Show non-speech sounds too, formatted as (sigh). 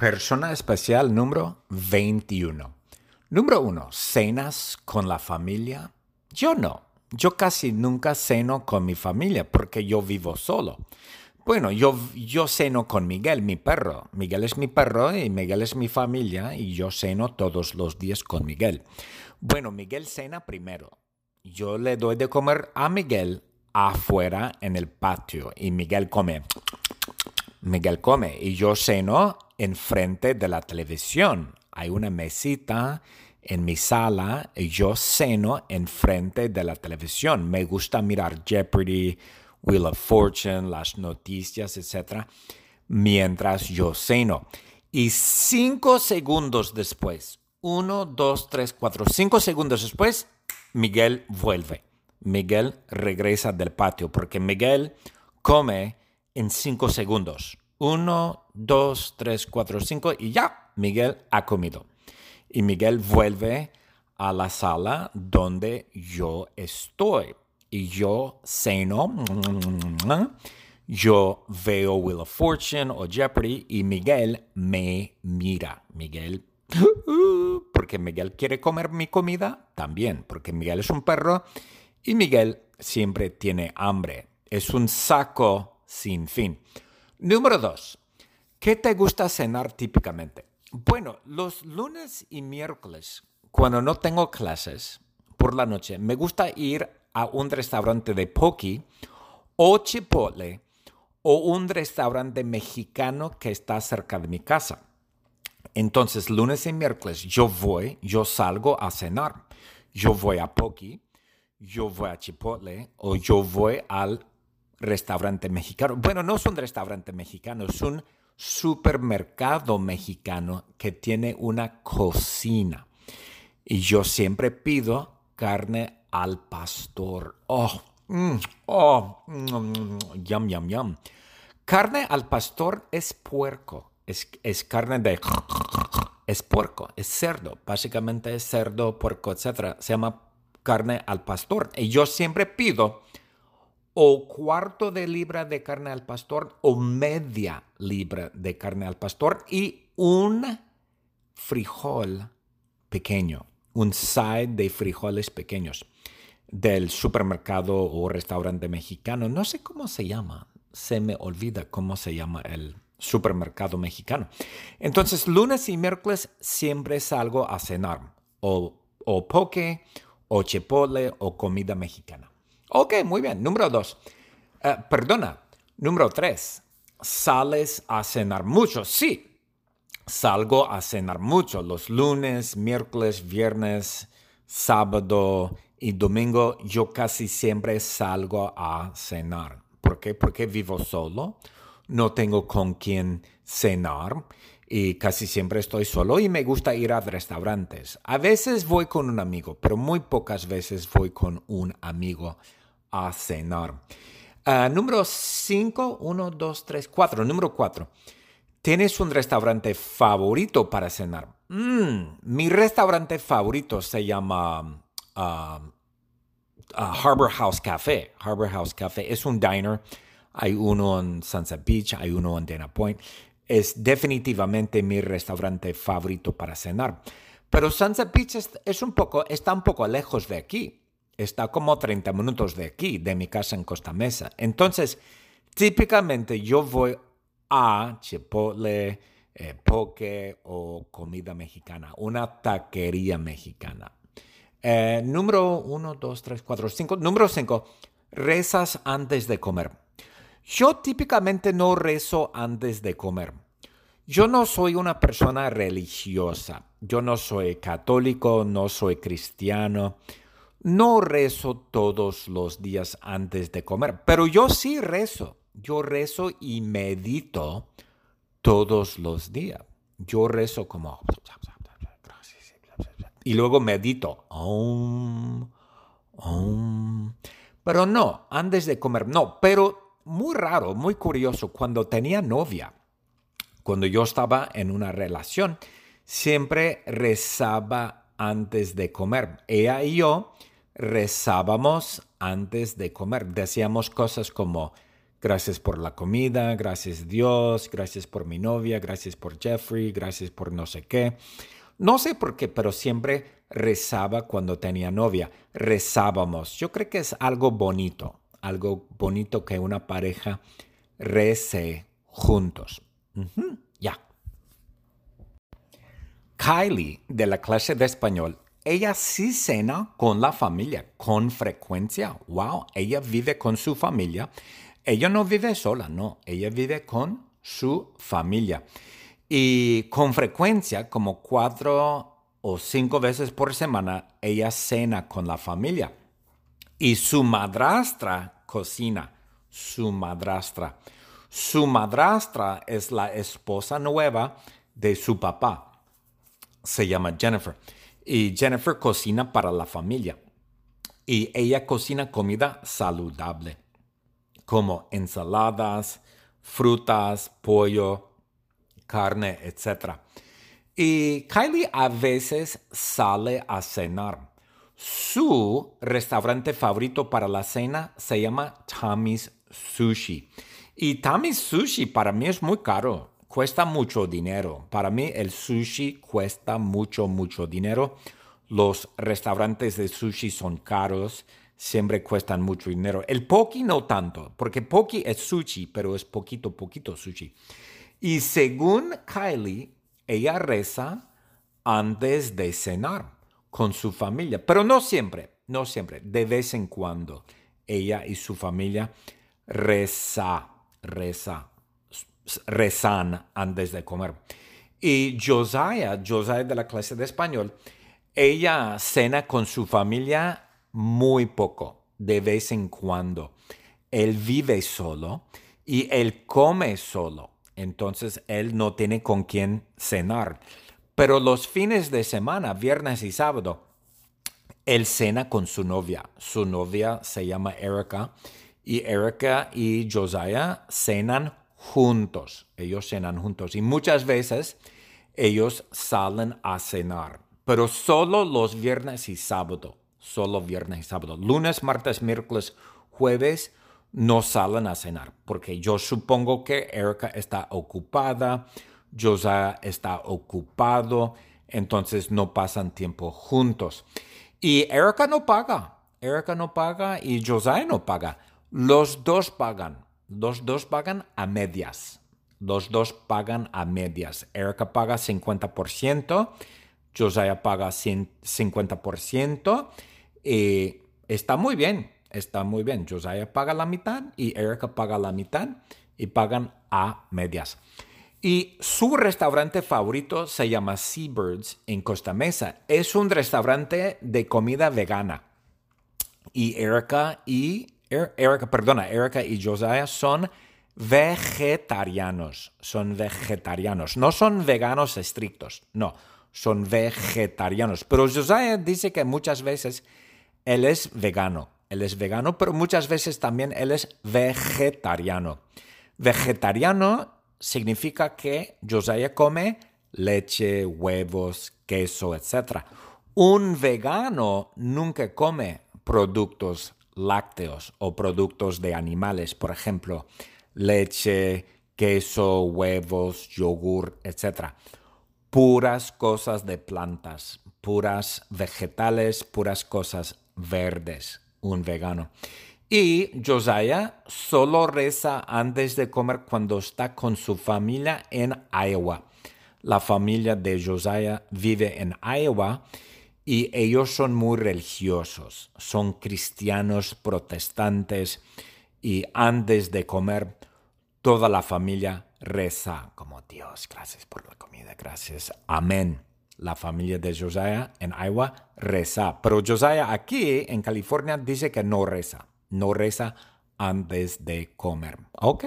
Persona especial número 21. Número 1. ¿Cenas con la familia? Yo no. Yo casi nunca ceno con mi familia porque yo vivo solo. Bueno, yo, yo ceno con Miguel, mi perro. Miguel es mi perro y Miguel es mi familia y yo ceno todos los días con Miguel. Bueno, Miguel cena primero. Yo le doy de comer a Miguel afuera en el patio y Miguel come. Miguel come y yo ceno enfrente de la televisión. Hay una mesita en mi sala y yo ceno enfrente de la televisión. Me gusta mirar Jeopardy, Wheel of Fortune, las noticias, etc. mientras yo ceno. Y cinco segundos después, uno, dos, tres, cuatro, cinco segundos después, Miguel vuelve. Miguel regresa del patio porque Miguel come en cinco segundos. Uno, dos, tres, cuatro, cinco y ya, Miguel ha comido. Y Miguel vuelve a la sala donde yo estoy. Y yo ceno, yo veo Wheel of Fortune o Jeopardy y Miguel me mira. Miguel, (gasps) porque Miguel quiere comer mi comida también, porque Miguel es un perro y Miguel siempre tiene hambre. Es un saco sin fin. Número dos, ¿qué te gusta cenar típicamente? Bueno, los lunes y miércoles, cuando no tengo clases por la noche, me gusta ir a un restaurante de poke o chipotle o un restaurante mexicano que está cerca de mi casa. Entonces, lunes y miércoles yo voy, yo salgo a cenar. Yo voy a poke, yo voy a chipotle o yo voy al restaurante mexicano. Bueno, no es un restaurante mexicano, es un supermercado mexicano que tiene una cocina. Y yo siempre pido carne al pastor. Oh, mm, oh, mm, yum, yum, yum. Carne al pastor es puerco, es, es carne de... Es puerco, es cerdo, básicamente es cerdo, puerco, etc. Se llama carne al pastor. Y yo siempre pido o cuarto de libra de carne al pastor o media libra de carne al pastor y un frijol pequeño, un side de frijoles pequeños del supermercado o restaurante mexicano. No sé cómo se llama, se me olvida cómo se llama el supermercado mexicano. Entonces, lunes y miércoles siempre salgo a cenar o, o poke o chipotle o comida mexicana. Ok, muy bien. Número dos. Eh, perdona. Número tres. ¿Sales a cenar mucho? Sí. Salgo a cenar mucho los lunes, miércoles, viernes, sábado y domingo. Yo casi siempre salgo a cenar. ¿Por qué? Porque vivo solo. No tengo con quién cenar y casi siempre estoy solo y me gusta ir a restaurantes. A veces voy con un amigo, pero muy pocas veces voy con un amigo a cenar. Ah, número 5, 1, 2, 3, 4. Número 4. ¿Tienes un restaurante favorito para cenar? Mm, mi restaurante favorito se llama ah, ah, Harbor House Café. Harbor House Café es un diner. Hay uno en Sunset Beach, hay uno en Dana Point. Es definitivamente mi restaurante favorito para cenar. Pero Sunset Beach es un poco, está un poco lejos de aquí está como 30 minutos de aquí, de mi casa en Costa Mesa. Entonces, típicamente yo voy a Chipotle, eh, poke o comida mexicana, una taquería mexicana. Eh, número 1, 2, 3, 4, 5. Número 5, rezas antes de comer. Yo típicamente no rezo antes de comer. Yo no soy una persona religiosa. Yo no soy católico, no soy cristiano. No rezo todos los días antes de comer, pero yo sí rezo. Yo rezo y medito todos los días. Yo rezo como... Y luego medito. Pero no, antes de comer, no. Pero muy raro, muy curioso, cuando tenía novia, cuando yo estaba en una relación, siempre rezaba antes de comer. Ella y yo rezábamos antes de comer. Decíamos cosas como, Gracias por la comida, gracias Dios, gracias por mi novia, gracias por Jeffrey, gracias por no sé qué. No sé por qué, pero siempre rezaba cuando tenía novia. Rezábamos. Yo creo que es algo bonito, algo bonito que una pareja rece juntos. Ya. Kylie, de la clase de español, ella sí cena con la familia, con frecuencia. Wow, ella vive con su familia. Ella no vive sola, no, ella vive con su familia. Y con frecuencia, como cuatro o cinco veces por semana, ella cena con la familia. Y su madrastra cocina, su madrastra. Su madrastra es la esposa nueva de su papá. Se llama Jennifer. Y Jennifer cocina para la familia. Y ella cocina comida saludable, como ensaladas, frutas, pollo, carne, etc. Y Kylie a veces sale a cenar. Su restaurante favorito para la cena se llama Tommy's Sushi. Y Tommy's Sushi para mí es muy caro, cuesta mucho dinero. Para mí el sushi cuesta mucho, mucho dinero. Los restaurantes de sushi son caros, siempre cuestan mucho dinero. El poki no tanto, porque poki es sushi, pero es poquito, poquito sushi. Y según Kylie, ella reza antes de cenar con su familia, pero no siempre, no siempre, de vez en cuando ella y su familia reza, reza, rezan antes de comer. Y Josiah, Josiah de la clase de español, ella cena con su familia muy poco, de vez en cuando. Él vive solo y él come solo entonces él no tiene con quién cenar. Pero los fines de semana, viernes y sábado, él cena con su novia. Su novia se llama Erica y Erica y Josiah cenan juntos. Ellos cenan juntos y muchas veces ellos salen a cenar, pero solo los viernes y sábado. Solo viernes y sábado. Lunes, martes, miércoles, jueves no salen a cenar, porque yo supongo que Erica está ocupada, Josiah está ocupado, entonces no pasan tiempo juntos. Y Erica no paga, Erica no paga y Josiah no paga. Los dos pagan, los dos pagan a medias. Los dos pagan a medias. Erica paga 50%, Josiah paga 50%. Y está muy bien está muy bien. Josiah paga la mitad y Erica paga la mitad y pagan a medias. Y su restaurante favorito se llama Seabirds en Costa Mesa. Es un restaurante de comida vegana. Y Erica y er, Erica, perdona, Erica y Josiah son vegetarianos. Son vegetarianos. No son veganos estrictos. No, son vegetarianos. Pero Josiah dice que muchas veces él es vegano él es vegano, pero muchas veces también él es vegetariano. Vegetariano significa que Josiah come leche, huevos, queso, etc. Un vegano nunca come productos lácteos o productos de animales, por ejemplo, leche, queso, huevos, yogur, etc. Puras cosas de plantas, puras vegetales, puras cosas verdes un vegano. Y Josiah solo reza antes de comer cuando está con su familia en Iowa. La familia de Josiah vive en Iowa y ellos son muy religiosos, son cristianos protestantes y antes de comer toda la familia reza como Dios, gracias por la comida, gracias, amén la familia de Josiah en Iowa reza. Pero Josiah aquí en California dice que no reza. No reza antes de comer. Ok,